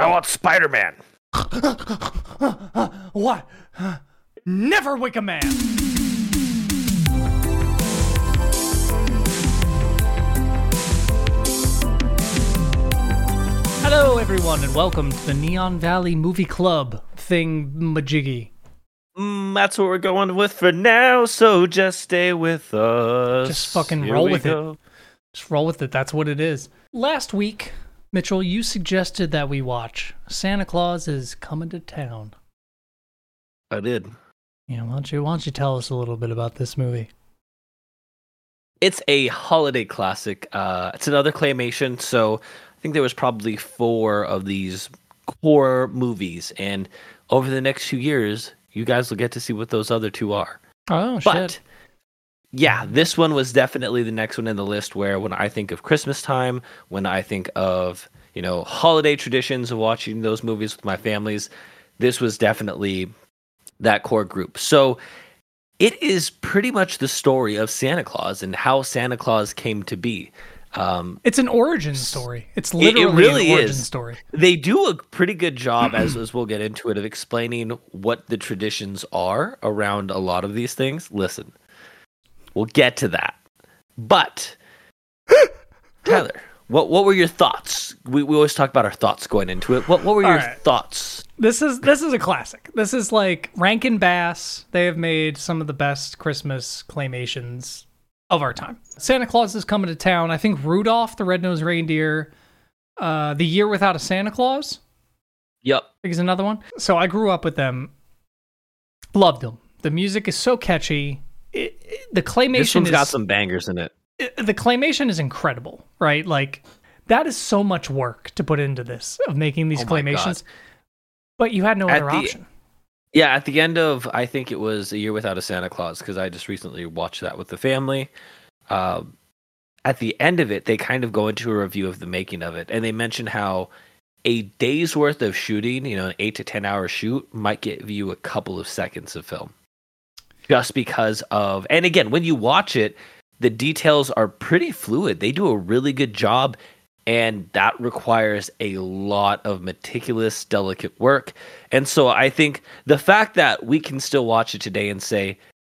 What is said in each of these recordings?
I want Spider Man. what? Never wake a man. Hello, everyone, and welcome to the Neon Valley Movie Club thing majiggy. Mm, that's what we're going with for now. So just stay with us. Just fucking Here roll we with go. it. Just roll with it. That's what it is. Last week, Mitchell, you suggested that we watch Santa Claus is Coming to Town. I did. Yeah, why don't you why don't you tell us a little bit about this movie? It's a holiday classic. Uh, it's another claymation. So I think there was probably four of these core movies, and over the next few years, you guys will get to see what those other two are. Oh But shit! Yeah, this one was definitely the next one in the list where when I think of Christmas time, when I think of, you know, holiday traditions of watching those movies with my families, this was definitely that core group. So it is pretty much the story of Santa Claus and how Santa Claus came to be. Um, It's an origin story. It's it literally really an origin is. story. they do a pretty good job as, as we'll get into it of explaining what the traditions are around a lot of these things listen we'll get to that but tyler what what were your thoughts we, we always talk about our thoughts going into it what what were All your right. thoughts This is this is a classic. This is like Rankin Bass. They have made some of the best Christmas claymations of our time. Santa Claus is coming to town. I think Rudolph the Red-Nosed Reindeer, uh, The Year Without a Santa Claus, yep I think is another one. So I grew up with them. Loved them. The music is so catchy. The claymation this one's is got some bangers in it it- the claymation is incredible, right? Like that is so much work to put into this of making these Oh claymations. But you had no At other the- option. Yeah, at the end of I think it was a year without a Santa Claus because I just recently watched that with the family. Um, at the end of it, they kind of go into a review of the making of it, and they mention how a day's worth of shooting, you know, an eight to ten hour shoot, might give you a couple of seconds of film, just because of. And again, when you watch it, the details are pretty fluid. They do a really good job and that requires a lot of meticulous delicate work and so i think the fact that we can still watch it today and say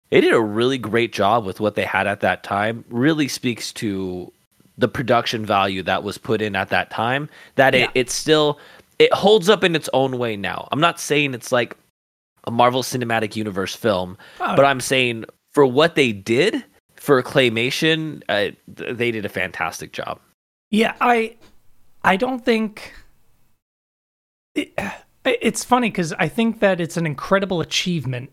they did a really great job with what they had at that time really speaks to the production value that was put in at that time that Yeah. it, it's still it holds up in its own way now i'm not saying it's like a marvel cinematic universe film Oh, but i'm saying for what they did for claymation uh, they did a fantastic job Yeah, I I don't think it, it's funny cuz I think that it's an incredible achievement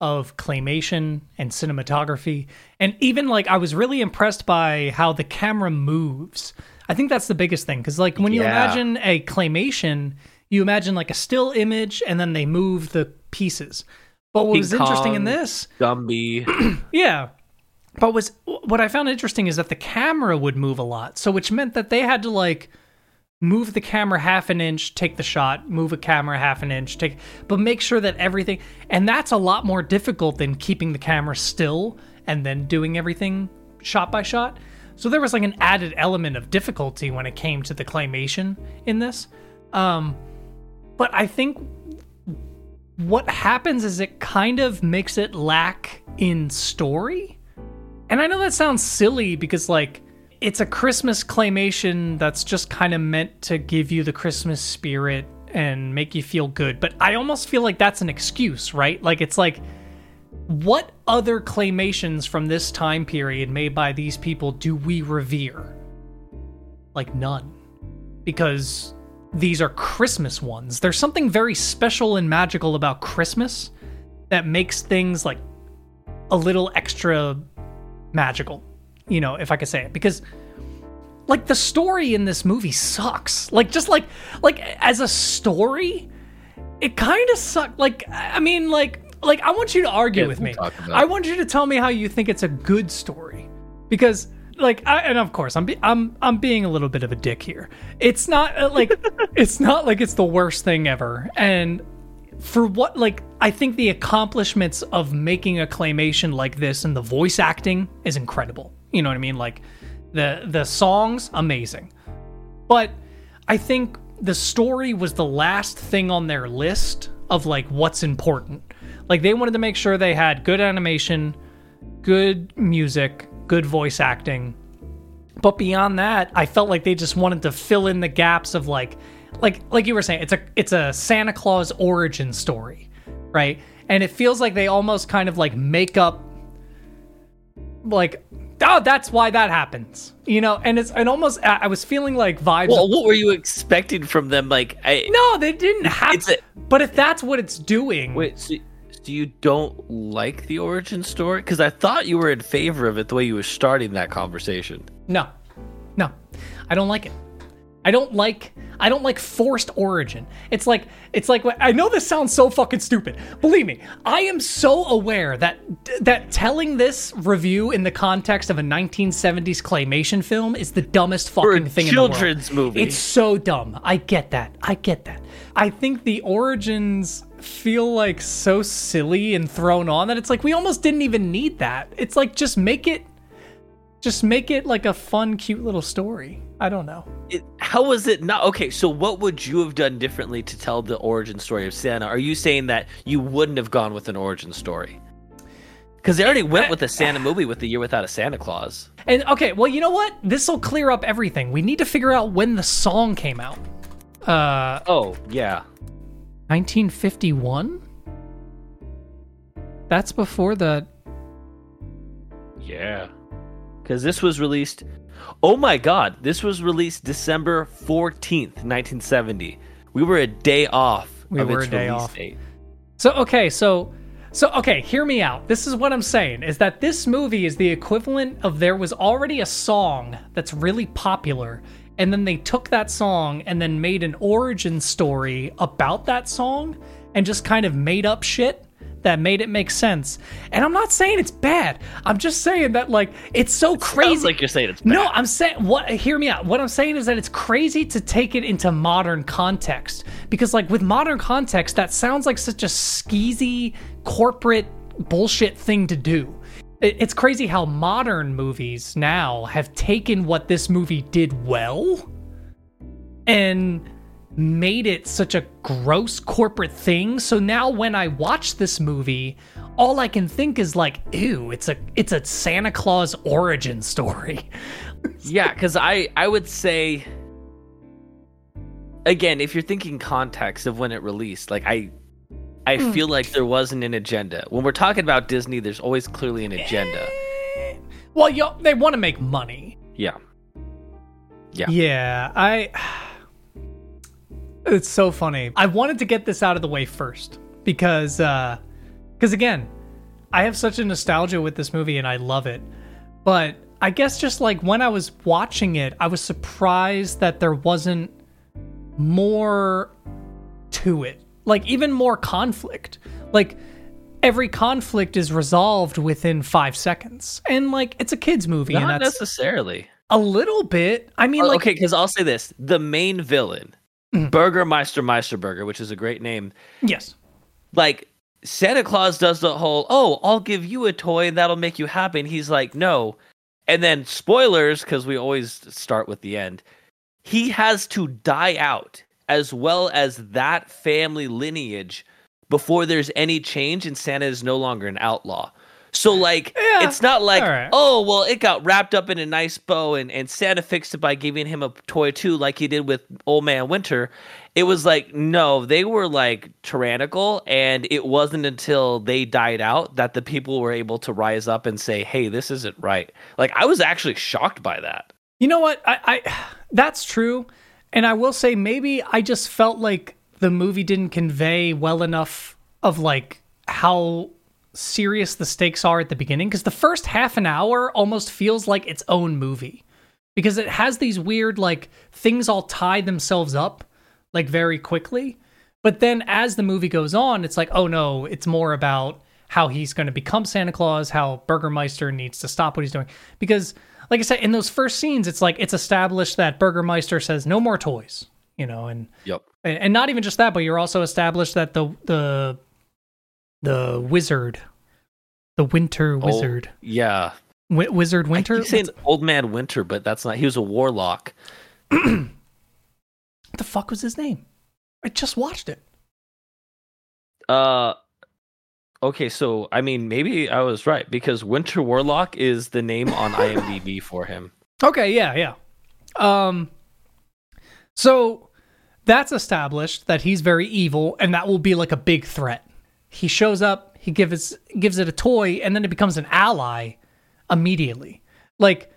of claymation and cinematography and even like I was really impressed by how the camera moves. I think that's the biggest thing cuz like when you Yeah. imagine a claymation, you imagine like a still image and then they move the pieces. But what King was interesting in this Gumby. yeah. But was what I found interesting is that the camera would move a lot. So which meant that they had to like move the camera half an inch, take the shot, move a camera half an inch, take but make sure that everything and that's a lot more difficult than keeping the camera still and then doing everything shot by shot. So there was like an added element of difficulty when it came to the claymation in this. Um but I think what happens is it kind of makes it lack in story. And I know that sounds silly because, like, it's a Christmas claymation that's just kind of meant to give you the Christmas spirit and make you feel good. But I almost feel like that's an excuse, right? Like, it's like, what other claymations from this time period made by these people do we revere? Like, none. Because these are Christmas ones. There's something very special and magical about Christmas that makes things like a little extra magical, you know, if I could say it. Because like the story in this movie sucks. Like just like like as a story, it kind of sucked. Like I mean like like I want you to argue Yeah, with me. I want you to tell me how you think it's a good story. Because like I, and of course I'm be, I'm I'm being a little bit of a dick here. It's not uh, like it's not like it's the worst thing ever. And for what like I think the accomplishments of making a claymation like this and the voice acting is incredible. You know what I mean? Like the the songs amazing. But I think the story was the last thing on their list of like what's important. Like they wanted to make sure they had good animation, good music, good voice acting. But beyond that, I felt like they just wanted to fill in the gaps of like like like you were saying, it's a it's a Santa Claus origin story, right? And it feels like they almost kind of like make up like oh that's why that happens you know and it's and almost i was feeling like vibes Well, what were you expecting from them? Like, I no they didn't have It's a- but if that's what it's doing wait. So, so you don't like the origin story? Because I thought you were in favor of it the way you were starting that conversation. no no i don't like it i don't like i don't like forced origin it's like it's like i know this sounds so fucking stupid believe me i am so aware that that telling this review in the context of a 1970s claymation film is the dumbest fucking thing in the world. children's movie. it's so dumb i get that i get that i think the origins feel like so silly and thrown on that it's like we almost didn't even need that it's like just make it just make it like a fun cute little story i don't know It, how was it not okay? So what would you have done differently to tell the origin story of Santa? Are you saying that you wouldn't have gone with an origin story? Because they already eh, went eh, with a Santa eh. movie with the Year Without a Santa Claus. and okay well you know what this will clear up everything we need to figure out when the song came out uh Oh yeah, 1951 that's before the yeah. Because this was released. Oh my God! This was released December fourteenth, nineteen seventy. We were a day off. We of were its a day off. Date. So okay, so so okay, hear me out. This is what I'm saying is that this movie is the equivalent of there was already a song that's really popular and then they took that song and then made an origin story about that song and just kind of made up shit that made it make sense. And I'm not saying it's bad. I'm just saying that like it's so crazy. Sounds like you're saying it's bad. No, I'm saying what hear me out. What I'm saying is that it's crazy to take it into modern context because like with modern context that sounds like such a skeezy corporate bullshit thing to do. It- It's crazy how modern movies now have taken what this movie did well and made it such a gross corporate thing. So now when I watch this movie, all I can think is like, ew, it's a it's a Santa Claus origin story. Yeah, because I I would say again, if you're thinking context of when it released, like I I Hmm. feel like there wasn't an agenda. When we're talking about Disney, there's always clearly an agenda. Well, yo, they want to make money. Yeah. Yeah. Yeah, I. It's so funny. I wanted to get this out of the way first because, uh, because again, I have such a nostalgia with this movie and I love it. But I guess just like when I was watching it, I was surprised that there wasn't more to it. Like even more conflict. Like every conflict is resolved within five seconds, and like it's a kids movie, and Not that's necessarily. a little bit. I mean, Well, like okay, because I'll say this: the main villain, Mhm. Burgermeister Meisterburger, which is a great name. yes, Like Santa Claus does the whole, "Oh, I'll give you a toy and that'll make you happy," and he's like, "No." And then spoilers, because we always start with the end. He has to die out, as well as that family lineage, before there's any change, and Santa is no longer an outlaw. So like Yeah, it's not like right. oh well it got wrapped up in a nice bow and, and Santa fixed it by giving him a toy too like he did with Old Man Winter. It was like no, they were like tyrannical and it wasn't until they died out that the people were able to rise up and say, Hey, this isn't right. Like I was actually shocked by that. You know what? I, I that's true, and I will say maybe I just felt like the movie didn't convey well enough of like how serious the stakes are at the beginning. Because the first half an hour almost feels like its own movie. Because it has these weird like things all tie themselves up like very quickly. But then as the movie goes on it's like oh no it's more about how he's going to become santa claus how burgermeister needs to stop what he's doing. Because like i said in those first scenes it's like it's established that burgermeister says no more toys you know and Yep. and and not even just that, but you're also established that the the the wizard, the Winter Wizard, yeah. Wi- Wizard Winter. I saying Old Man Winter, but that's not he was a warlock. What the fuck was his name? I just watched it. Uh, okay, so I mean, maybe I was right because Winter Warlock is the name on IMDb for him. Okay, yeah, yeah. Um, so that's established that he's very evil, and that will be like a big threat. He shows up, he gives gives it a toy, and then it becomes an ally immediately. Like,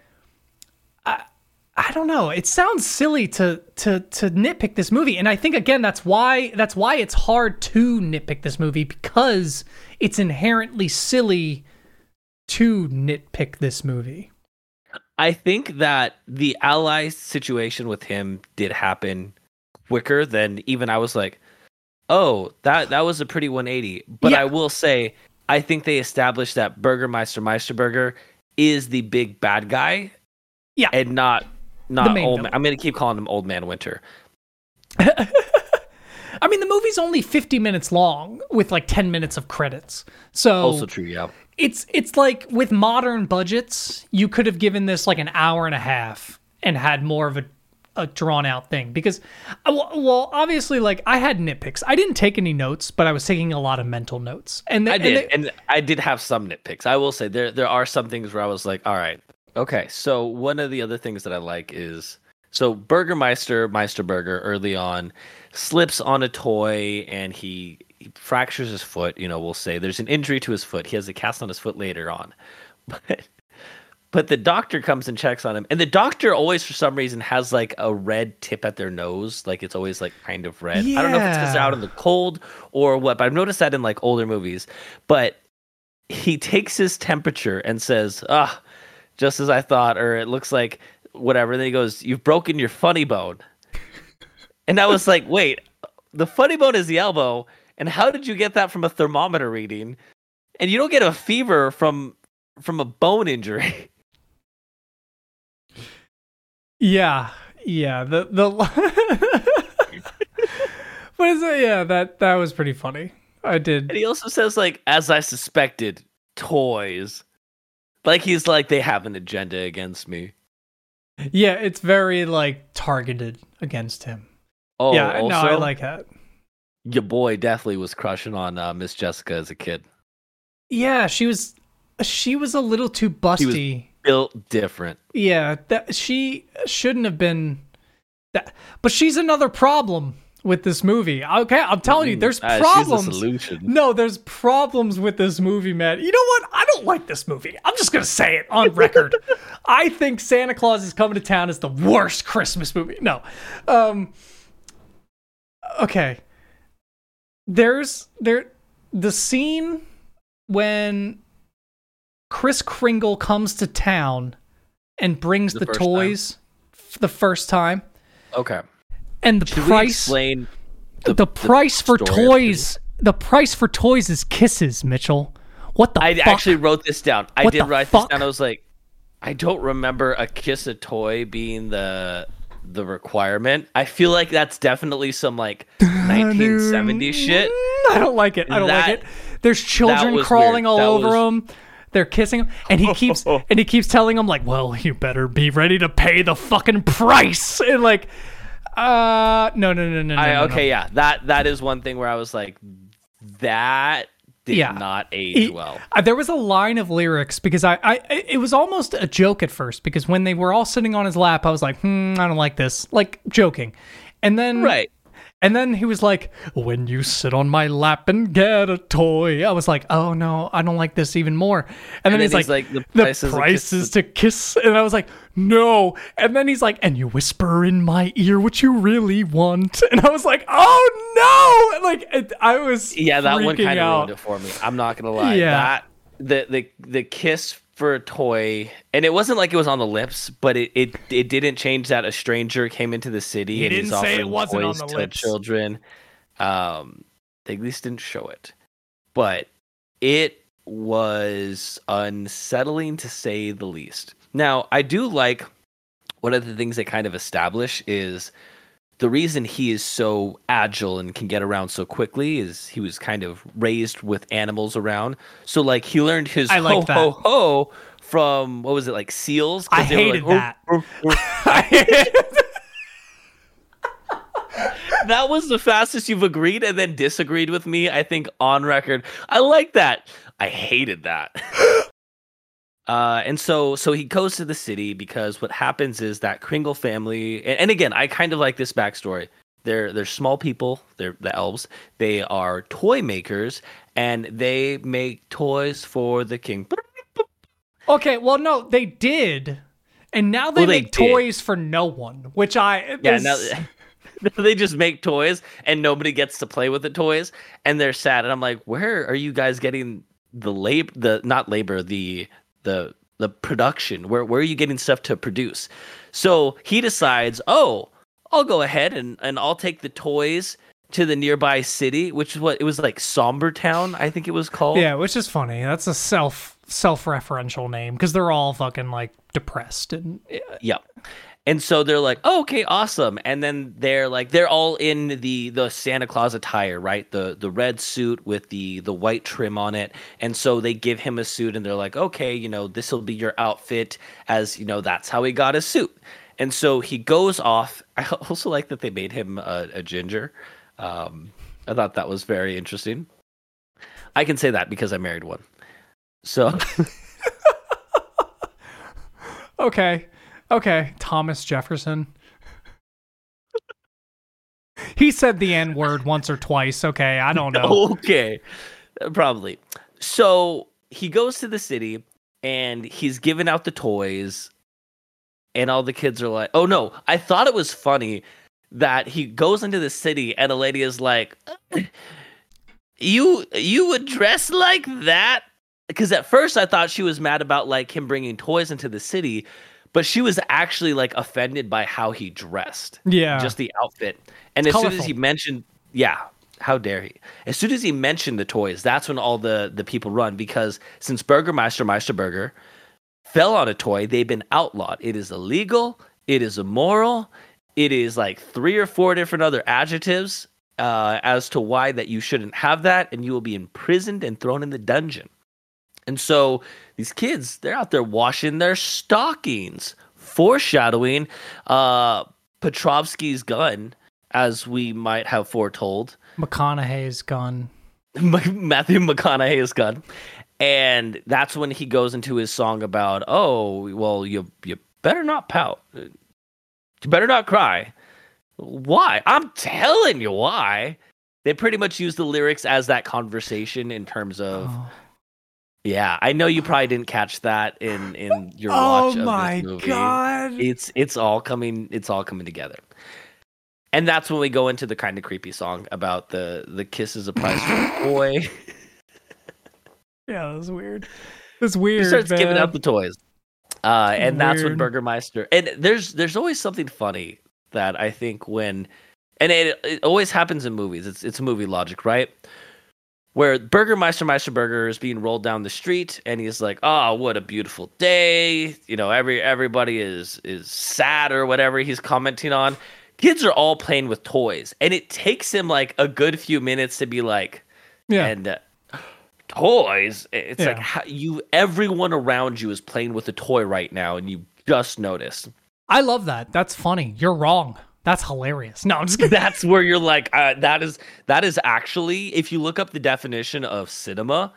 don't know. It sounds silly to to to nitpick this movie, and I think again that's why that's why it's hard to nitpick this movie because it's inherently silly to nitpick this movie. I think that the ally situation with him did happen quicker than even I was like, oh, that that was a pretty 180. But Yeah. I will say, I think they established that Burgermeister Meisterburger is the big bad guy. Yeah. and not not old. Man. I'm gonna keep calling him Old Man Winter. I mean, the movie's only 50 minutes long with like 10 minutes of credits. So Also true, yeah. it's it's like with modern budgets, you could have given this like an hour and a half and had more of a, a drawn out thing because uh, well, obviously like I had nitpicks. I didn't take any notes, but I was taking a lot of mental notes. And the, I and did, the- and I did have some nitpicks. I will say there there are some things where I was like, all right, okay. So one of the other things that I like is so Burgermeister Meisterburger early on slips on a toy and he, he fractures his foot. You know, we'll say there's an injury to his foot. He has a cast on his foot later on, but. But the doctor comes and checks on him, and the doctor always, for some reason, has like a red tip at their nose, like it's always like kind of red. I don't know if it's because they're out in the cold or what, but I've noticed that in like older movies. But he takes his temperature and says, "Ah, just as I thought," or it looks like whatever. And then he goes, "You've broken your funny bone," and I was like, "Wait, the funny bone is the elbow, and how did you get that from a thermometer reading? And you don't get a fever from from a bone injury." yeah, yeah, the the What is it? Yeah, that that was pretty funny. I did. And he also says, like, as I suspected, toys. Like he's like they have an agenda against me. Yeah, it's very like targeted against him. Oh, yeah, also, no, I like that. your boy definitely was crushing on uh, Miss Jessica as a kid. Yeah, she was she was a little too busty. Built different. Yeah, that she shouldn't have been that but she's another problem with this movie. Okay, I'm telling you there's Uh, problems. The. No, there's problems with this movie, man. You know what? I don't like this movie. I'm just gonna say it on record. I think Santa Claus is Coming to Town is the worst Christmas movie. No, um, okay. There's there the scene when Kris Kringle comes to town and brings The the, toys f- the first time, Okay. And the Should price explain the, price for toys the price for toys is kisses mitchell what the I fuck actually wrote this down. I What did write fuck? this down. I was like, I don't remember a kiss a toy being the the requirement. I feel like that's definitely some like 1970s shit. I don't like it i don't That- like it there's children crawling weird. all That over was- him they're kissing him and he keeps and he keeps telling him like well you better be ready to pay the fucking price and like uh no no no no no I, no, no. okay, yeah, that that is one thing where I was like, that did Yeah. not age He- well. uh, there was a line of lyrics because I, I, it was almost a joke at first because when they were all sitting on his lap, I was like, hmm, I don't like this, like joking, and then Right. And then he was like, when you sit on my lap and get a toy, I was like, oh no, I don't like this even more, and, then, then he's, he's like, like, the the price, price is a is to kiss, and I was like, no, and then he's like, and you whisper in my ear what you really want, and I was like, oh no, like it, I was Yeah, that one kind of ruined it for me. I'm not gonna lie. Yeah. That the the the kiss for a toy, and it wasn't like it was on the lips, but it it, it didn't change that a stranger came into the city He and he's didn't say it offering wasn't on toys the to lips. children. Um, they at least didn't show it, but it was unsettling to say the least. Now, I do like one of the things they kind of establish is the reason he is so agile and can get around so quickly is he was kind of raised with animals around. So like he learned his I like ho that. ho ho from what was it like seals? I hated like, that. that was the fastest you've agreed and then disagreed with me, I think, on record. I like that. I hated that. Uh, and so so he goes to the city because what happens is that Kringle family and, and again, I kind of like this backstory. They're they're small people, they're the elves. They are toy makers and they make toys for the king. Okay, well no, they did. And now they Well, make did. toys for no one, which I Yeah, is- now they just make toys and nobody gets to play with the toys and they're sad. And I'm like, where are you guys getting the labor the not labor, the the the production? Where where are you getting stuff to produce? So he decides, oh, I'll go ahead and, and I'll take the toys to the nearby city, which is what it was like Somber Town, I think it was called. Yeah, which is funny. That's a self self-referential name because they're all fucking like depressed and Yep. And so they're like, oh, okay, awesome. And then they're like, they're all in the the Santa Claus attire, right? The the red suit with the the white trim on it. And so they give him a suit, and they're like, okay, you know, this will be your outfit, as you know, that's how he got his suit. And so he goes off. I also like that they made him a, a ginger. Um, I thought that was very interesting. I can say that because I married one. So Okay. Okay. Thomas Jefferson. he said the N word once or twice. Okay. I don't know. Okay, probably. So he goes to the city and he's giving out the toys, and all the kids are like, "Oh no!" I thought it was funny that he goes into the city and a lady is like, "You you would dress like that?" Because at first I thought she was mad about like him bringing toys into the city, but she was actually like offended by how he dressed Yeah. just the outfit. And as soon as he mentioned, yeah, how dare he? As soon as he mentioned the toys, that's when all the the people run because since Burgermeister Meisterburger fell on a toy, they've been outlawed. It is illegal. It is immoral. It is like three or four different other adjectives uh, as to why that you shouldn't have that, and you will be imprisoned and thrown in the dungeon. And so these kids, they're out there washing their stockings, foreshadowing uh, Petrovsky's gun, as we might have foretold. McConaughey's gun. Matthew McConaughey's gun. And that's when he goes into his song about, oh, well, you you better not pout. You better not cry. Why? I'm telling you why. They pretty much use the lyrics as that conversation in terms of Oh, yeah, I know you probably didn't catch that in in your Oh watch of my god. It's it's all coming it's all coming together. And that's when we go into the kind of creepy song about the the kiss is a prize for a boy. Yeah, that's weird. That's weird. he starts giving man. out the toys. Uh, and that's when Burgermeister and there's there's always something funny that I think when and it, it always happens in movies. It's it's movie logic, right? Where Burgermeister Meisterburger is being rolled down the street and he's like, "Oh, what a beautiful day." You know, every everybody is is sad or whatever he's commenting on. Kids are all playing with toys and it takes him like a good few minutes to be like, Yeah. and uh, toys it's like how you everyone around you is playing with a toy right now and you just noticed I love that. That's funny. You're wrong. That's hilarious. No, I'm just kidding. that's where you're like uh, that is that is actually if you look up the definition of cinema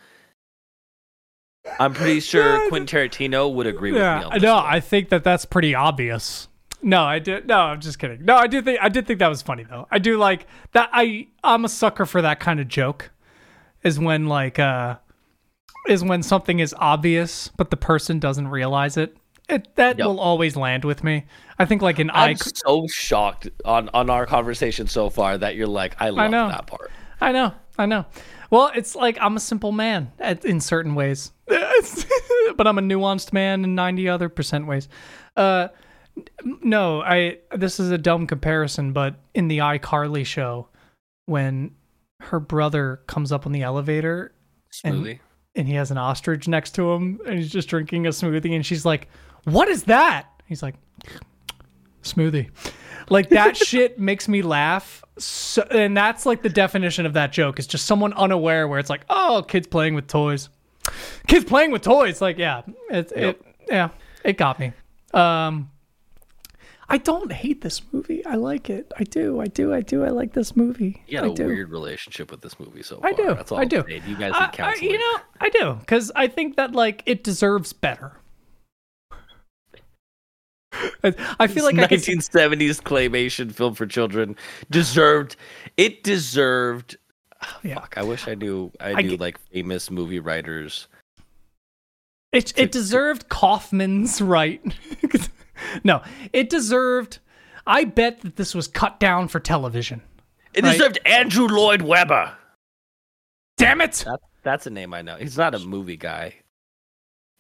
i'm pretty sure Yeah, quentin tarantino would agree with me yeah, on no, one. I think that that's pretty obvious. No, I did. No, I'm just kidding. No, I do think I did think that was funny though. I do like that. I I'm a sucker for that kind of joke. Is when like uh, is when something is obvious but the person doesn't realize it. It that Yep. will always land with me. I think like an i'm so shocked on on our conversation so far that you're like i love know. that part I know, I know. Well, it's like I'm a simple man at, in certain ways, but I'm a nuanced man in 90 other percent ways. Uh, no, I. This is a dumb comparison, but in the iCarly show, when her brother comes up on the elevator And- and he has an ostrich next to him, and he's just drinking a smoothie, and she's like, "What is that?" He's like, "Smoothie." Like that shit makes me laugh. So, and that's like the definition of that joke is just someone unaware where it's like, "Oh, kids playing with toys." Kids playing with toys. Like, yeah, it, Yep. it yeah, it got me. Um I don't hate this movie. I like it. I do. I do. I do. I like this movie. You got I a do. weird relationship with this movie so far. I do. That's all I do. You guys I- need I- counseling. you know, I do because I think that like it deserves better. I, I feel like I could, 1970s claymation film for children deserved. It deserved. Ah, yeah. Fuck! I wish I knew. I, I knew get- like famous movie writers. it it deserved Kaufman's right. no, it deserved. I bet that this was cut down for television. It Right. deserved Andrew Lloyd Webber. Damn it! That, that's a name I know. He's not a movie guy.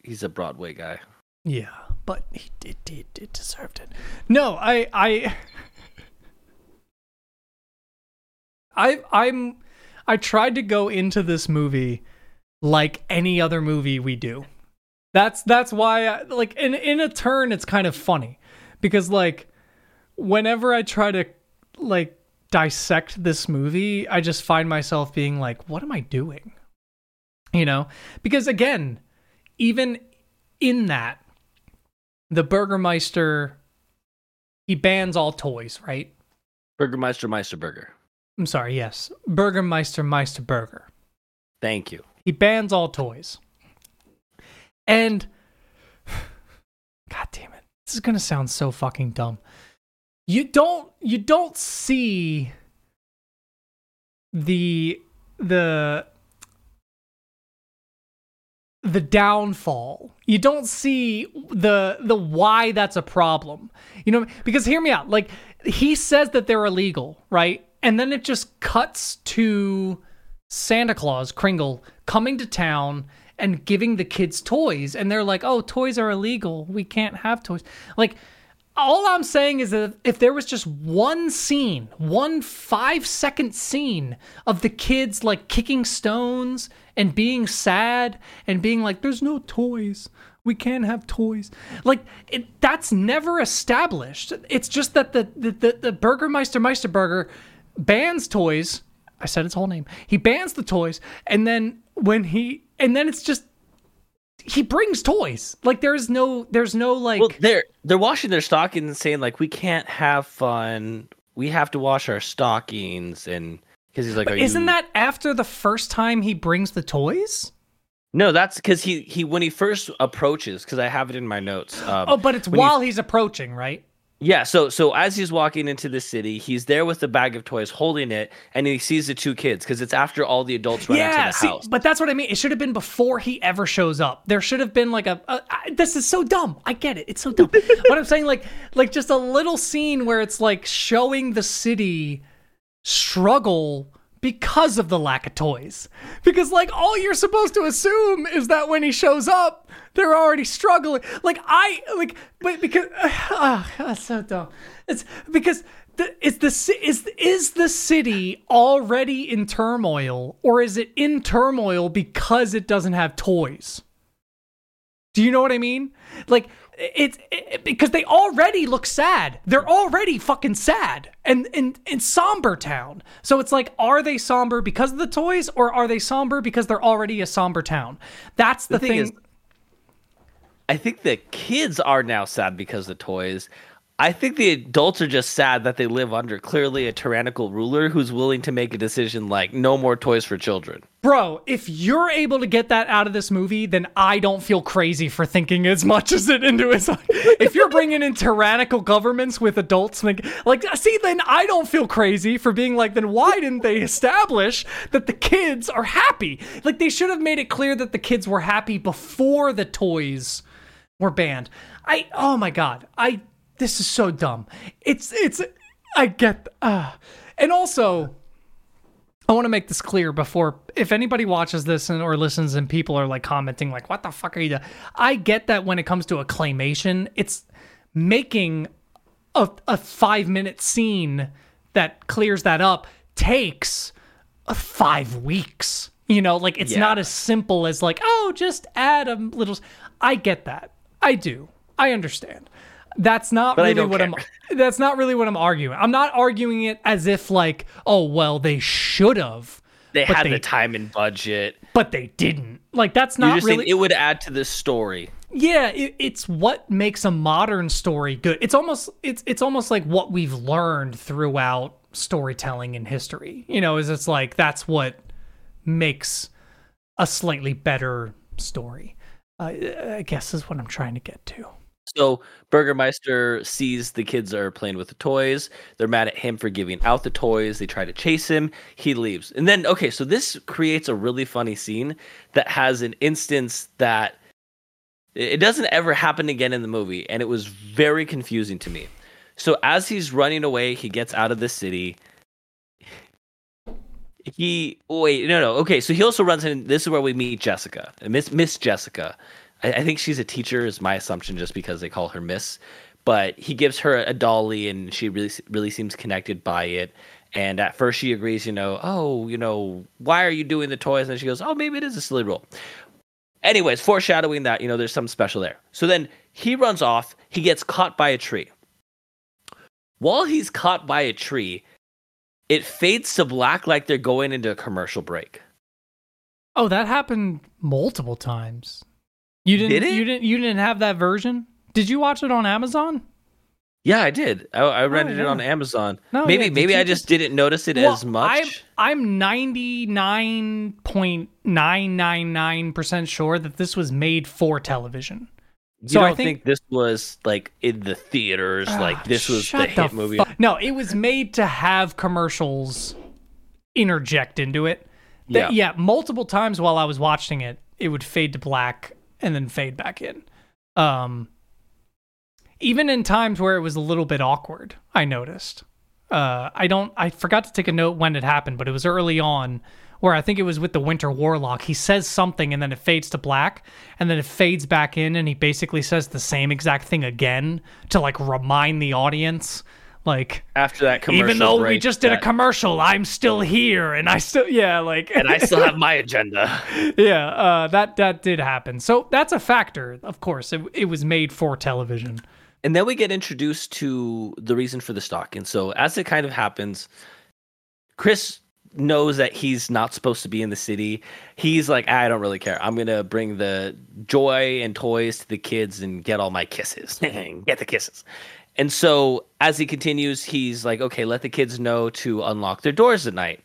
He's a Broadway guy. Yeah, but he did it deserved it. No, I I I I'm I tried to go into this movie like any other movie we do. That's that's why I, like in in a turn it's kind of funny because like whenever I try to like dissect this movie, I just find myself being like what am I doing? You know? Because again, even in that the Burgermeister he bans all toys, right? Burgermeister Meisterburger. I'm sorry, yes. Burgermeister Meister Burger. Thank you. He bans all toys. And God damn it. This is going to sound so fucking dumb. You don't you don't see the the the downfall. You don't see the the why that's a problem. You know because hear me out. Like he says that they're illegal, right? And then it just cuts to Santa Claus, Kringle, coming to town and giving the kids toys. And they're like, oh, toys are illegal. We can't have toys. Like, all I'm saying is that if there was just one scene, one five second scene of the kids like kicking stones and being sad and being like, there's no toys. We can't have toys. Like it, that's never established. It's just that the the, the, the Burgermeister Meisterburger bans toys. I said his whole name. He bans the toys, and then when he and then it's just he brings toys. Like there's no there's no like Well, they're they're washing their stockings and saying like we can't have fun. We have to wash our stockings and because he's like, Are Isn't you... that after the first time he brings the toys? No, that's because he he when he first approaches because I have it in my notes. Um, Oh, but it's while he's approaching, right? Yeah, so so as he's walking into the city, he's there with the bag of toys, holding it, and he sees the two kids because it's after all the adults run yeah, into the see, house. but that's what I mean. It should have been before he ever shows up. There should have been like a, a I, this is so dumb. I get it. It's so dumb. but I'm saying like like just a little scene where it's like showing the city struggle because of the lack of toys. Because like all you're supposed to assume is that when he shows up, they're already struggling. Like I like but because uh, that's so dumb. It's because the, is the is is the city already in turmoil or is it in turmoil because it doesn't have toys? Do you know what I mean? Like it's it, because they already look sad. They're already fucking sad and in in somber town. So it's like, are they somber because of the toys, or are they somber because they're already a somber town? That's the, the thing is, I think the kids are now sad because of the toys. I think the adults are just sad that they live under clearly a tyrannical ruler who's willing to make a decision like no more toys for children. Bro, if you're able to get that out of this movie, then I don't feel crazy for thinking as much as it into his. if you're bringing in tyrannical governments with adults, like, like, see, then I don't feel crazy for being like, then why didn't they establish that the kids are happy? Like, they should have made it clear that the kids were happy before the toys were banned. I, oh my god, I, this is so dumb. It's, it's, I get, uh, and also. I want to make this clear before if anybody watches this and or listens and people are like commenting like what the fuck are you doing? I get that when it comes to a claymation, it's making a, a 5 minute scene that clears that up takes uh, 5 weeks. You know, like it's Yeah. not as simple as like, oh, just add a little I get that. I do. I understand. That's not But really what care. I'm that's not really what I'm arguing. I'm not arguing it as if like, oh well, they should have, They had they- the time and budget. but they didn't. Like that's not just really. it would add to the story. yeah, it, it's what makes a modern story good. It's almost it's it's almost like what we've learned throughout storytelling in history. You know, is it's like that's what makes a slightly better story. Uh, I guess is what I'm trying to get to. So Burgermeister sees the kids are playing with the toys. They're mad at him for giving out the toys. They try to chase him. He leaves. And then okay, so this creates a really funny scene that has an instance that it doesn't ever happen again in the movie and it was very confusing to me. So as he's running away, he gets out of the city. He wait, no, no. Okay, so he also runs in. This is where we meet Jessica, Miss Miss Jessica. I, I think she's a teacher, is my assumption, just because they call her Miss. But he gives her a dolly, and she really really seems connected by it. And at first, she agrees. You know, oh, you know, why are you doing the toys? And she goes, oh, maybe it is a silly rule. Anyways, foreshadowing that you know there's something special there. So then he runs off. He gets caught by a tree. While he's caught by a tree, it fades to black like they're going into a commercial break. Oh, that happened multiple times. You didn't. Did it? You didn't. You didn't have that version. Did you watch it on Amazon? Yeah, I did. I, I oh, rented yeah. it on Amazon. No, maybe yeah, maybe I just didn't notice it as much. I'm, I'm 99.999% sure that this was made for television. you so I don't think- think, this was like in the theaters? Ah, like this was Shut the hit movie. fu- no, it was made to have commercials interject into it. That- Yeah. yeah, multiple times while I was watching it, it would fade to black and then fade back in. Um, even in times where it was a little bit awkward, I noticed. Uh, I don't. I forgot to take a note when it happened, but it was early on, where I think it was with the Winter Warlock. He says something and then it fades to black, and then it fades back in, and he basically says the same exact thing again to like remind the audience, like After that commercial, even though we just did a commercial, I'm still here, and I still yeah, like and I still have my agenda. yeah, uh, that that did happen. So that's a factor, of course. It, it was made for television. And then we get introduced to the reason for the stock. And so as it kind of happens, Kris knows that he's not supposed to be in the city. He's like, I don't really care. I'm gonna bring the joy and toys to the kids and get all my kisses. get the kisses. And so as he continues, he's like, okay, let the kids know to unlock their doors at night.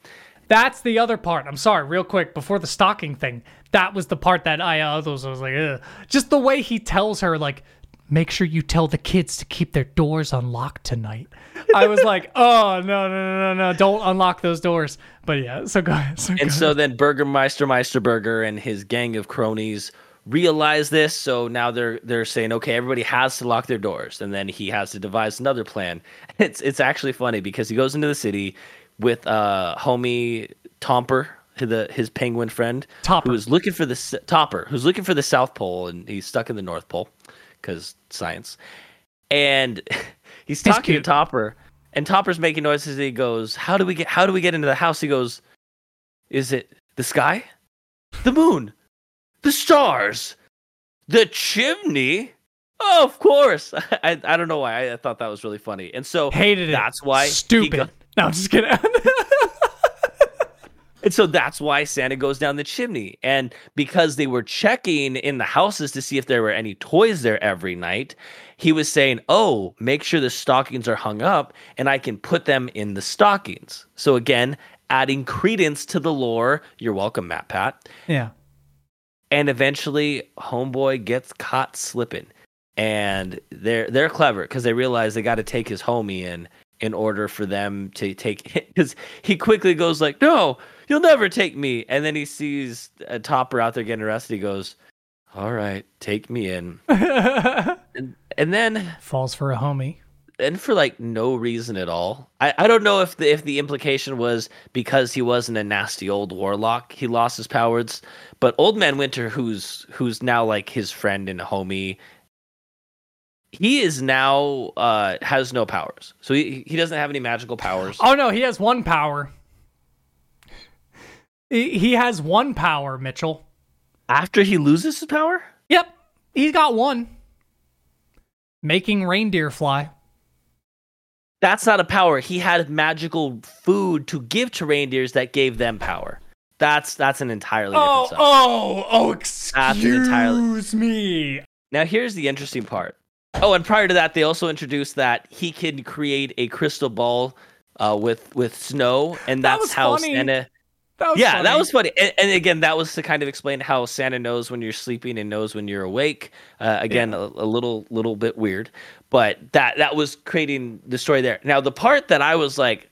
That's the other part. I'm sorry, real quick before the stocking thing. That was the part that I uh, was, I was like, Ugh. just the way he tells her, like, make sure you tell the kids to keep their doors unlocked tonight. I was like, oh no no no no no, don't unlock those doors. But yeah, so go ahead. So go And so then Burgermeister Meisterburger and his gang of cronies realize this. So now they're they're saying, okay, everybody has to lock their doors, and then he has to devise another plan. It's it's actually funny because he goes into the city with uh homie Tomper, the his penguin friend, Topper. who's looking for the Topper, who's looking for the South Pole, and he's stuck in the North Pole because science. And he's talking to. Topper, and Topper's making noises. He goes, "How do we get? How do we get into the house?" He goes, "Is it the sky, the moon, the stars, the chimney?" Oh, of course. I I don't know why. I, I thought that was really funny, and so hated it. That's why stupid. go- no, I'm just kidding. And so that's why Santa goes down the chimney. And because they were checking in the houses to see if there were any toys there every night, he was saying, Oh, make sure the stockings are hung up and I can put them in the stockings. So again, adding credence to the lore. You're welcome, MatPat. yeah. And eventually Homeboy gets caught slipping. And they're they're clever because they realize they got to take his homie in in order for them to take because he quickly goes like, "No, you'll never take me." And then he sees a topper out there getting arrested. He goes, "All right, take me in." and, and then Falls for a homie. And for like no reason at all. I, I don't know if the if the implication was because he wasn't a nasty old warlock, he lost his powers. But Old Man Winter, who's who's now like his friend and homie, he is now uh has no powers. So he he doesn't have any magical powers. Oh no, he has one power. He, he has one power, Mitchell. After he loses his power? Yep, he's got one. Making reindeer fly. That's not a power. He had magical food to give to reindeers that gave them power. That's that's an entirely different Oh, stuff. oh, oh, That's entirely- excuse me. Now here's the interesting part. Oh, and prior to that, they also introduced that he can create a crystal ball uh, with with snow, and That that's was how funny. Santa. That yeah, funny. that was funny. And, and again, that was to kind of explain how Santa knows when you're sleeping and knows when you're awake. Uh, again, a, a little little bit weird, but that that was creating the story there. Now, the part that I was like,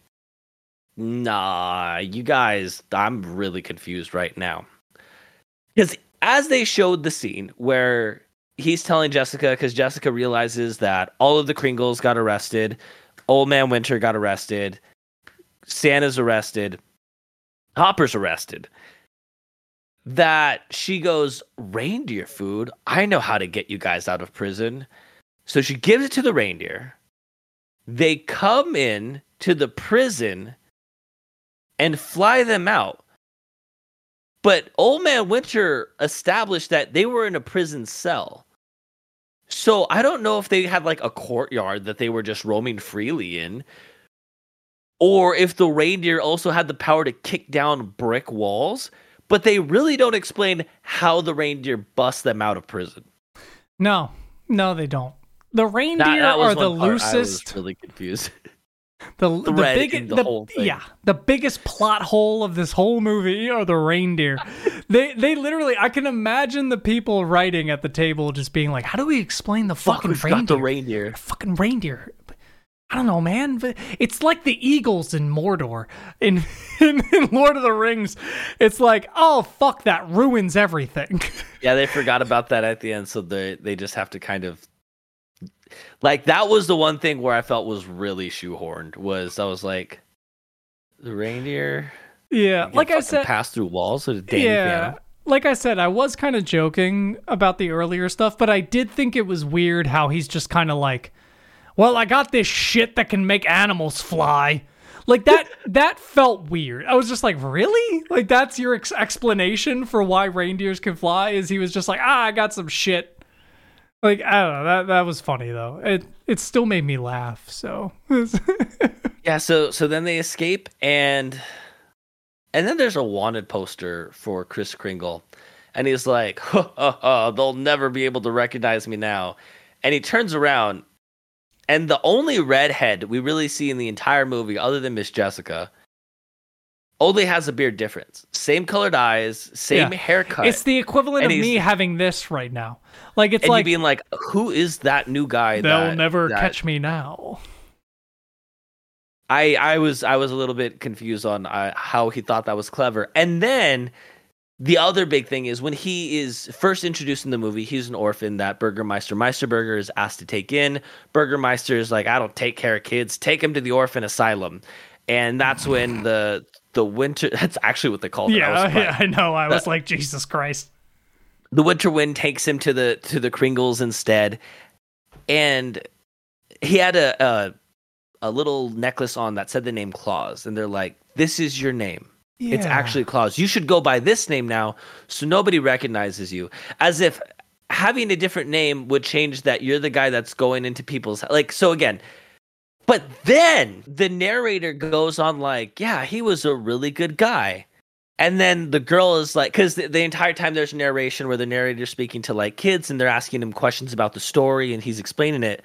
nah, you guys, I'm really confused right now. Because as they showed the scene where he's telling Jessica, because Jessica realizes that all of the Kringles got arrested, Old Man Winter got arrested, Santa's arrested, Topper's arrested. That she goes, reindeer food? I know how to get you guys out of prison. So she gives it to the reindeer. They come in to the prison and fly them out. But Old Man Winter established that they were in a prison cell. So I don't know if they had like a courtyard that they were just roaming freely in, or if the reindeer also had the power to kick down brick walls. But they really don't explain how the reindeer bust them out of prison. No, no, they don't. The reindeer That, that are the one I was loosest. really confused. the the thread big in the the, yeah the biggest plot hole of this whole movie are the reindeer they they literally i can imagine the people writing at the table just being like how do we explain the fucking reindeer the reindeer. fucking reindeer I don't know, man. It's like the eagles in Mordor. In, in in Lord of the Rings, it's like, oh fuck, that ruins everything. Yeah, they forgot about that at the end, so they they just have to kind of like that was the one thing where I felt was really shoehorned. Was I was like, the reindeer, yeah, like I said, pass through walls with a Danny yeah. Like I said, I was kind of joking about the earlier stuff, but I did think it was weird how he's just kind of like, well, I got this shit that can make animals fly. Like that that felt weird. I was just like, "Really? Like that's your ex- explanation for why reindeers can fly?" Is he was just like, "Ah, I got some shit." Like, I don't know. That that was funny though. It it still made me laugh. So, Yeah, so so then they escape and and then there's a wanted poster for Kris Kringle. And he's like, ha, ha, ha, they'll never be able to recognize me now. And he turns around and the only redhead we really see in the entire movie, other than Miss Jessica, only has a beard difference. Same colored eyes, same Yeah. haircut. it's the equivalent And of me having this right now. Like it's and like being like, who is that new guy? they'll that, never that- catch me now. I I was I was a little bit confused on uh, how he thought that was clever. And then the other big thing is when he is first introduced in the movie, he's an orphan that Burgermeister Meisterburger is asked to take in. Burgermeister is like, I don't take care of kids. Take him to the orphan asylum. And that's when the the winter that's actually what they called it. Yeah, surprised. yeah, I know. I was like, Jesus Christ. the winter wind takes him to the to the Kringles instead, and he had a a, a little necklace on that said the name Claus, and they're like, "This is your name. It's Yeah. actually Claus. You should go by this name now, so nobody recognizes you." As if having a different name would change that you're the guy that's going into people's like. So again. But then the narrator goes on like, yeah, he was a really good guy. And then the girl is like, because the, the entire time there's narration where the narrator's speaking to like kids and they're asking him questions about the story and he's explaining it.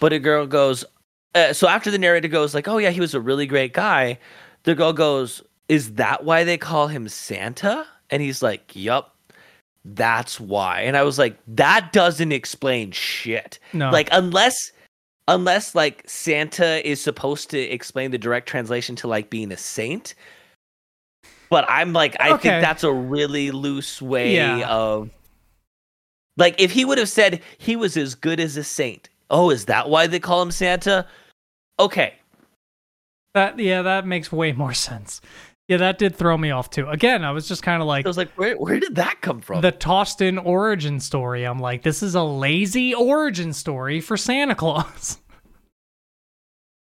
But a girl goes, uh, so after the narrator goes like, oh yeah, he was a really great guy. The girl goes, is that why they call him Santa? And he's like, yup, that's why. And I was like, that doesn't explain shit. No. Like unless unless like Santa is supposed to explain the direct translation to like being a saint. But I'm like, I Okay. think that's a really loose way Yeah. of like if he would have said he was as good as a saint. Oh, is that why they call him Santa? Okay. That yeah, that makes way more sense. Yeah, that did throw me off too. Again, I was just kind of like I was like, where where did that come from? the tossed in origin story. I'm like, this is a lazy origin story for Santa Claus.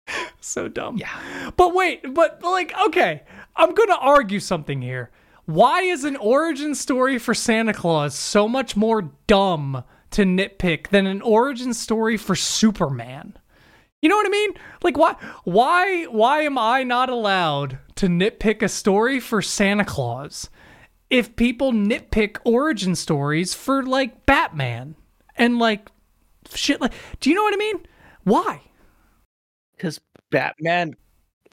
so dumb. yeah. But wait, but like, okay, I'm gonna argue something here. Why is an origin story for Santa Claus so much more dumb to nitpick than an origin story for Superman? You know what I mean? Like why why why am I not allowed to nitpick a story for Santa Claus if people nitpick origin stories for like Batman? and like shit like do you know what I mean? Why? Because Batman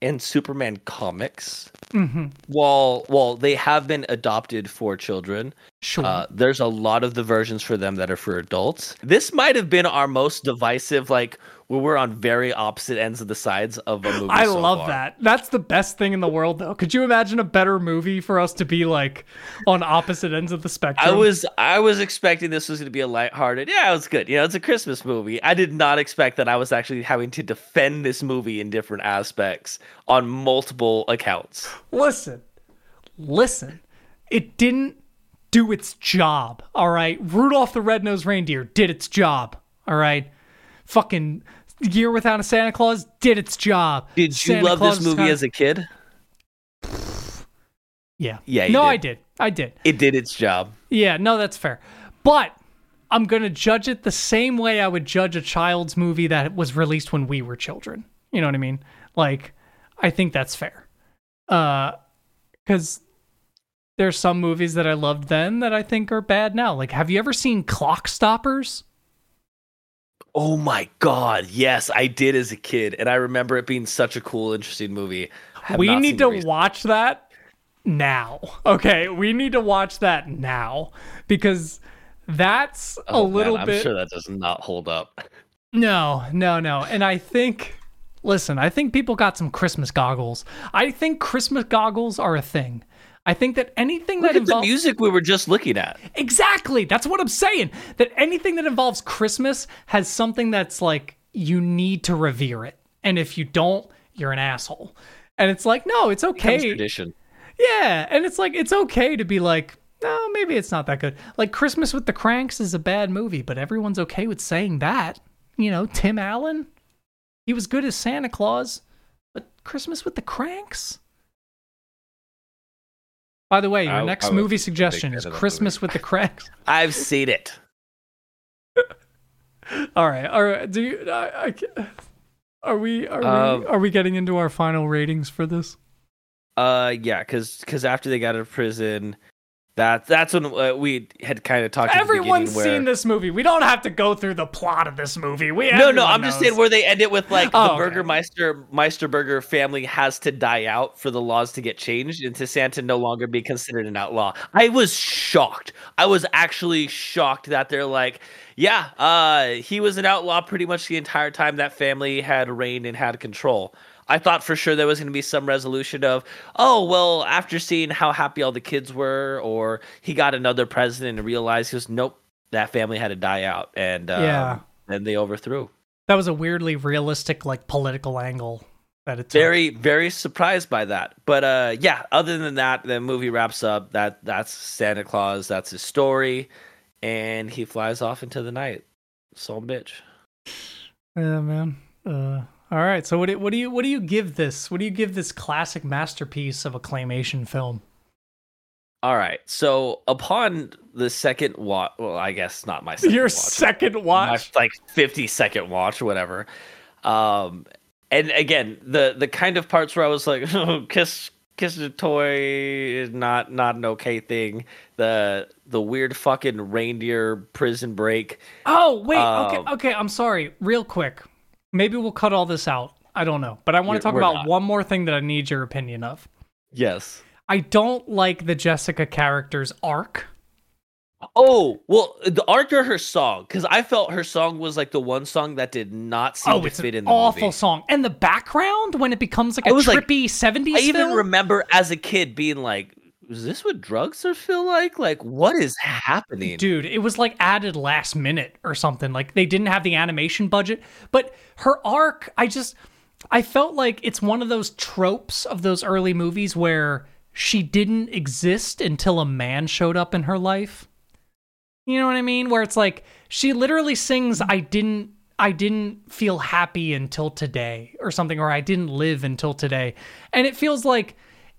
and Superman comics, Mm-hmm. while while they have been adopted for children, Sure. uh, there's a lot of the versions for them that are for adults. This might have been our most divisive, like where we're on very opposite ends of the sides of a movie. I so love far. that. That's the best thing in the world, though. Could you imagine a better movie for us to be like on opposite ends of the spectrum? I was I was expecting this was going to be a lighthearted. Yeah, it was good. You know, it's a Christmas movie. I did not expect that I was actually having to defend this movie in different aspects on multiple accounts. listen, listen. It didn't do its job. All right, Rudolph the Red-Nosed Reindeer did its job. All right, fucking Year Without a Santa Claus did its job. Did you Santa love Claus this movie as a kid? Yeah. Yeah, No, did. I did. I did. It did its job. Yeah, no, that's fair. But I'm going to judge it the same way I would judge a child's movie that was released when we were children. You know what I mean? Like, I think that's fair. Uh, because there's some movies that I loved then that I think are bad now. Like, have you ever seen Clockstoppers? Oh my god, yes, I did as a kid, and I remember it being such a cool, interesting movie. We need to watch that now. Okay, we need to watch that now because that's a Oh, man, little I'm bit. sure that does not hold up. No, no, no. And I think, listen, I think people got some Christmas goggles. I think Christmas goggles are a thing. I think that anything Look that involves music we were just looking at. exactly that's what I'm saying. That anything that involves Christmas has something that's like you need to revere it, and if you don't, you're an asshole. And it's like, no, it's okay. tradition. Yeah, and it's like it's okay to be like, no, maybe it's not that good. Like Christmas with the Cranks is a bad movie, but everyone's okay with saying that. You know, Tim Allen, he was good as Santa Claus, but Christmas with the Cranks. By the way, your I- next I movie suggestion is Christmas movie. with the Cranks. I've seen it. all right, all right. Do you? I, I, are we? Are Um, we? Are we getting into our final ratings for this? Uh, yeah, because because after they got out of prison, that that's when uh, we had kind of talked. Everyone's beginning where- seen this movie. We don't have to go through the plot of this movie. We No, no, I'm just saying where they end it with like Oh, the okay. Burgermeister Meisterburger family has to die out for the laws to get changed and to Santa no longer be considered an outlaw. I was shocked. I was actually shocked that they're like, yeah, uh, he was an outlaw pretty much the entire time that family had reigned and had control. I thought for sure there was going to be some resolution of, oh, well, after seeing how happy all the kids were, or he got another president and realized he was, nope, that family had to die out. And, um, Yeah. and they overthrew. That was a weirdly realistic, like political angle that it took. very very surprised by that but uh yeah other than that the movie wraps up that that's santa claus that's his story and he flies off into the night son bitch Yeah, man. Uh, all right. So what do, what do you what do you give this? What do you give this classic masterpiece of a claymation film? all right so upon the second watch well i guess not my second Your watch second watch. like 50 second watch or whatever um and again the the kind of parts where i was like oh, kiss kiss the toy is not not an okay thing the the weird fucking reindeer prison break Oh wait. okay. Um, Okay. I'm sorry. Real quick. Maybe we'll cut all this out. I don't know. But I want to talk we're about not. one more thing that I need your opinion of. yes I don't like the Jessica character's arc. oh well the arc or her song because i felt her song was like the one song that did not seem Oh, to fit in the awful movie song. And the background when it becomes like I a was like- trippy 70s i even film. remember as a kid being like is this what drugs are feel like like what is happening Dude, it was like added last minute or something. Like they didn't have the animation budget. But her arc, I just I felt like it's one of those tropes of those early movies where she didn't exist until a man showed up in her life. You know what I mean? Where it's like she literally sings I didn't I didn't feel happy until today or something or I didn't live until today. And it feels like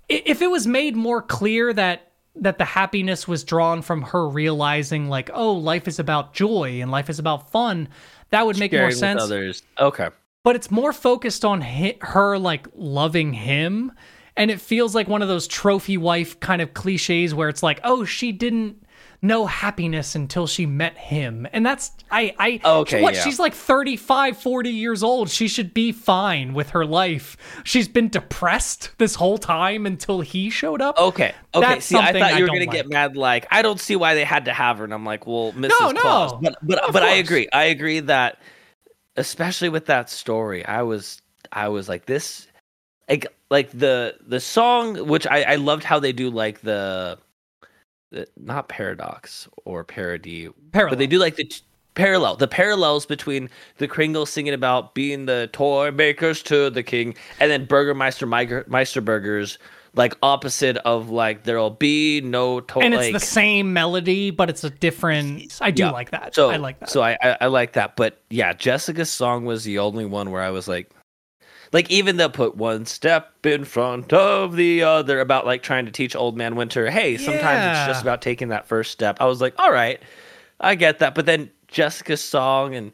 if it was made more clear that that the happiness was drawn from her realizing like oh life is about joy and life is about fun that would make more with sense. others. Okay. But it's more focused on hi- her like loving him. And it feels like one of those trophy wife kind of cliches where it's like oh she didn't know happiness until she met him. And that's I I Okay, what yeah. she's like 35, 40 years old. She should be fine with her life. She's been depressed this whole time until he showed up. Okay. Okay. That's see, I thought you were don't gonna get mad. Like, I don't see why they had to have her, and I'm like, well, Mrs. No, no. Claus. But but but I agree. I agree that, especially with that story, I was I was like this, like like the the song, which I I loved how they do like the not paradox or parody, Parallel. but they do like the. t- Parallel, the parallels between the Kringle singing about being the toy makers to the king, and then Burgermeister Meisterburgers, like opposite of like there'll be no toy. and it's like, the same melody, but it's a different I do Yeah. like that. So I like that. So I, I I like that, but yeah, Jessica's song was the only one where I was like, like even they'll put one step in front of the other about like trying to teach Old Man Winter, hey, sometimes it's just about taking that first step. I was like, all right, I get that, but then Jessica's song and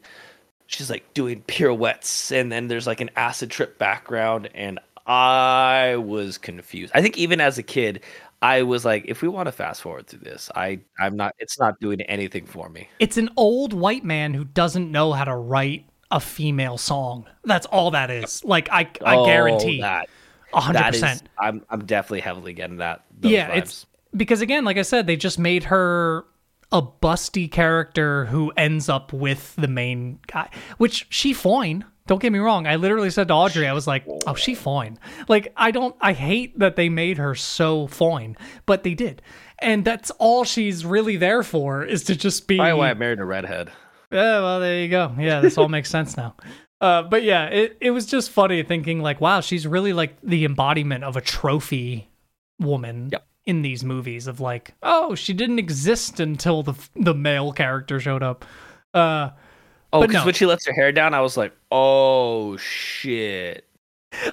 she's like doing pirouettes, and then there's like an acid trip background, and I was confused. I think even as a kid. I was like, if we want to fast forward through this, I I'm not. It's not doing anything for me. it's an old white man who doesn't know how to write a female song. That's all that is. Like I I Oh, guarantee that. hundred That is, percent. I'm I'm definitely heavily getting that. Yeah, vibes. it's because again, like I said, they just made her a busty character who ends up with the main guy, which she fine. Don't get me wrong. I literally said to Audrey, I was like, "Oh, she fine." Like I don't, I hate that they made her so fine, but they did, and that's all she's really there for is to just be. probably why I married a redhead. Yeah, well, there you go. Yeah, this all makes sense now. Uh, but yeah, it, it was just funny thinking like, wow, she's really like the embodiment of a trophy woman Yep. in these movies of like, oh, she didn't exist until the the male character showed up. Uh, Oh, But because no. when she lets her hair down, I was like, oh shit.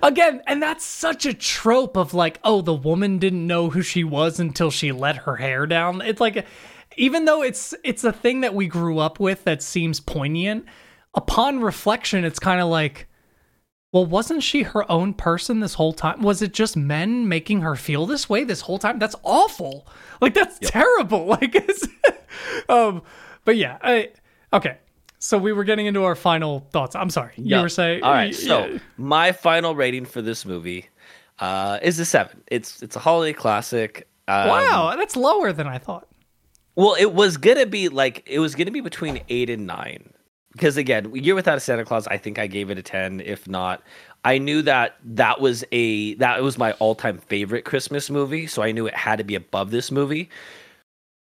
again, and that's such a trope of like, oh, the woman didn't know who she was until she let her hair down. It's like, even though it's it's a thing that we grew up with that seems poignant, upon reflection, it's kind of like, well, wasn't she her own person this whole time? Was it just men making her feel this way this whole time? That's awful. Like that's terrible. Like, it's, um, but yeah, I okay. So we were getting into our final thoughts. I'm sorry. You were saying. All right, y- so my final rating for this movie uh, is a seven. It's it's a holiday classic. Um, Wow, that's lower than I thought. Well, it was gonna be like it was gonna be between eight and nine. Because again, Year Without a Santa Claus, I think I gave it a ten. If not, I knew that that was a that was my all time favorite Christmas movie, so I knew it had to be above this movie.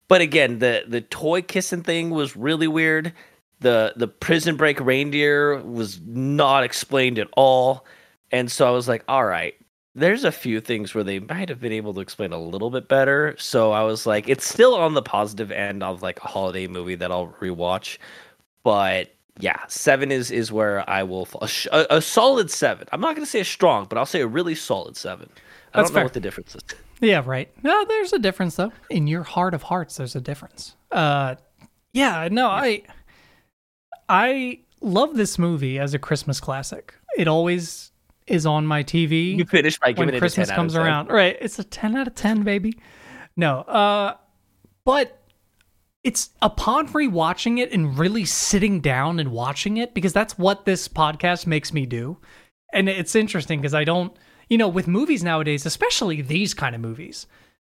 But again, the the toy kissing thing was really weird. The the prison break reindeer was not explained at all, and so I was like, all right, there's a few things where they might have been able to explain a little bit better. So I was like, it's still on the positive end of like a holiday movie that I'll rewatch. But yeah, seven is is where I will fall. A, a, solid seven. I'm not gonna say a strong, but I'll say a really solid seven. I That's don't know fair. what the difference is. Yeah, right. No, there's a difference though. In your heart of hearts, there's a difference. Uh, yeah, no, I, I love this movie as a Christmas classic. It always is on my TV. You finished by giving when it Christmas a 10 comes out of 10. around. Right. It's a 10 out of 10, baby. No. Uh but it's upon rewatching it and really sitting down and watching it because that's what this podcast makes me do. And it's interesting because I don't, you know, with movies nowadays, especially these kind of movies,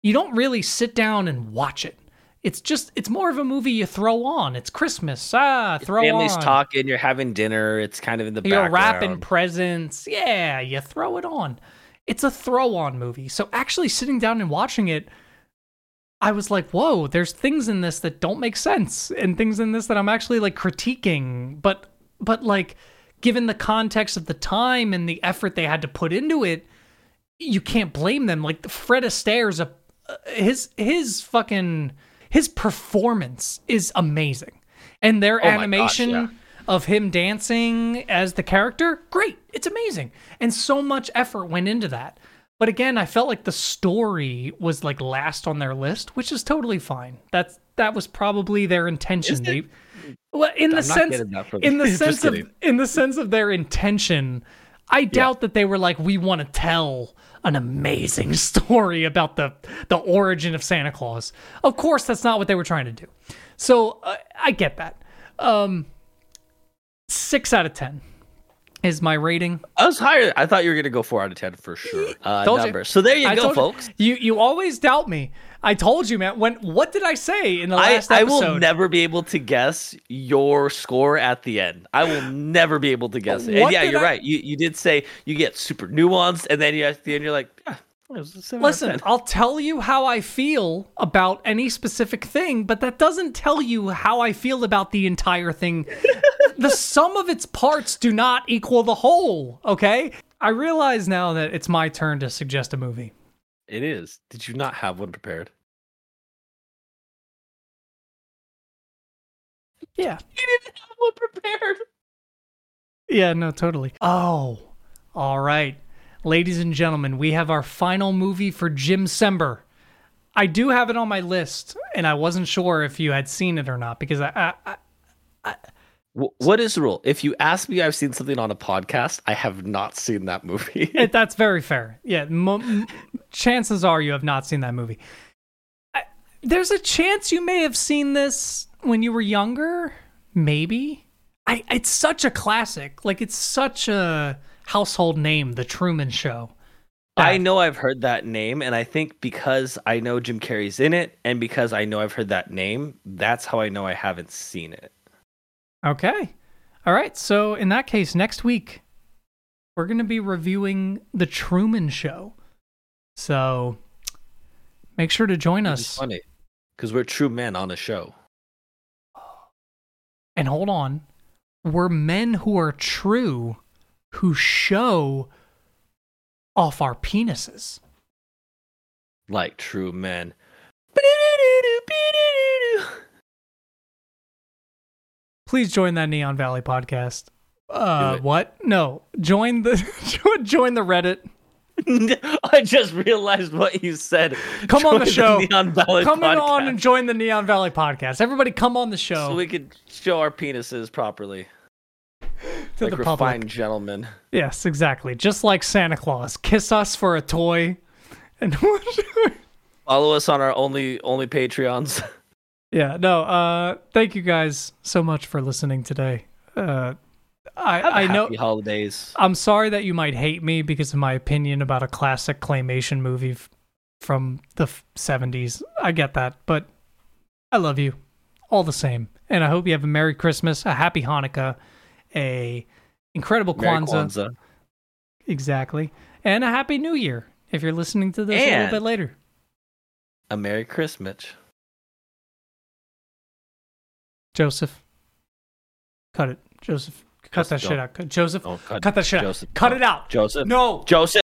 you don't really sit down and watch it. It's just it's more of a movie you throw on. It's Christmas. Ah, throw Family's on. talking. You're having dinner. It's kind of in the background. You're background. wrapping presents. Yeah, you throw it on. It's a throw on movie. So actually sitting down and watching it, I was like, whoa, there's things in this that don't make sense and things in this that I'm actually like critiquing. But but like given the context of the time and the effort they had to put into it, you can't blame them. Like Fred Astaire's a his his fucking his performance is amazing. And their Oh my gosh, animation yeah. of him dancing as the character, great. It's amazing. And so much effort went into that. But again, I felt like the story was like last on their list, which is totally fine. That's that was probably their intention. They, well, in the I'm not sense getting that from in the sense of in the sense of their intention, I doubt that they were like, we want to tell an amazing story about the the origin of Santa Claus. Of course, that's not what they were trying to do. So uh, I get that. Um, six out of ten is my rating. I was higher. I thought you were gonna go four out of ten for sure. Uh, Told you. number. So there you I go, you- folks. You, you always doubt me. I told you, man. When what did I say in the last I episode? I will never be able to guess your score at the end. I will never be able to guess it. And yeah, you're I- right. You you did say you get super nuanced, and then you at the end you're like, ah, it was a seven out of Listen, I'll tell you how I feel about any specific thing, but that doesn't tell you how I feel about the entire thing. the sum of its parts do not equal the whole, okay? I realize now that it's my turn to suggest a movie. It is. Did you not have one prepared? Yeah. You didn't have one prepared. Yeah, no, totally. Oh, all right. Ladies and gentlemen, we have our final movie for December. I do have it on my list, and I wasn't sure if you had seen it or not because I, I, I Wh- What is the rule? If you ask me, I've seen something on a podcast. I have not seen that movie. that's very fair. Yeah, mo- chances are you have not seen that movie. I, there's a chance you may have seen this when you were younger, maybe. I, it's such a classic. Like it's such a household name, The Truman Show. I know I've heard that name, and I think because I know Jim Carrey's in it, and because I know I've heard that name, that's how I know I haven't seen it. Okay. All right. So in that case, next week we're going to be reviewing The Truman Show. So make sure to join It's us. funny because we're true men on a show. And hold on. We're men who are true who show off our penises. like true men. Please join that Neon Valley podcast. Uh, what? No, join the join the Reddit. I just realized what you said. Come on the Join show. Neon Valley Come on and join the Neon Valley podcast. Everybody, come on the show so we could show our penises properly, to like the public. gentlemen. Yes, exactly. Just like Santa Claus, kiss us for a toy, and Follow us on our only only Patreons. yeah, no. Uh, thank you guys so much for listening today. Uh, I I know happy holidays. I'm sorry that you might hate me because of my opinion about a classic claymation movie f- from the f- 70s. I get that, but I love you all the same, and I hope you have a Merry Christmas, a Happy Hanukkah, a incredible Kwanzaa. Kwanzaa. Exactly. And a happy new year if you're listening to this a little bit later. A Merry Christmas. Joseph. Cut it. Joseph. Cut Joseph, that shit out. Joseph. Cut, cut that shit Joseph, out. Cut it out. Joseph. No. Joseph.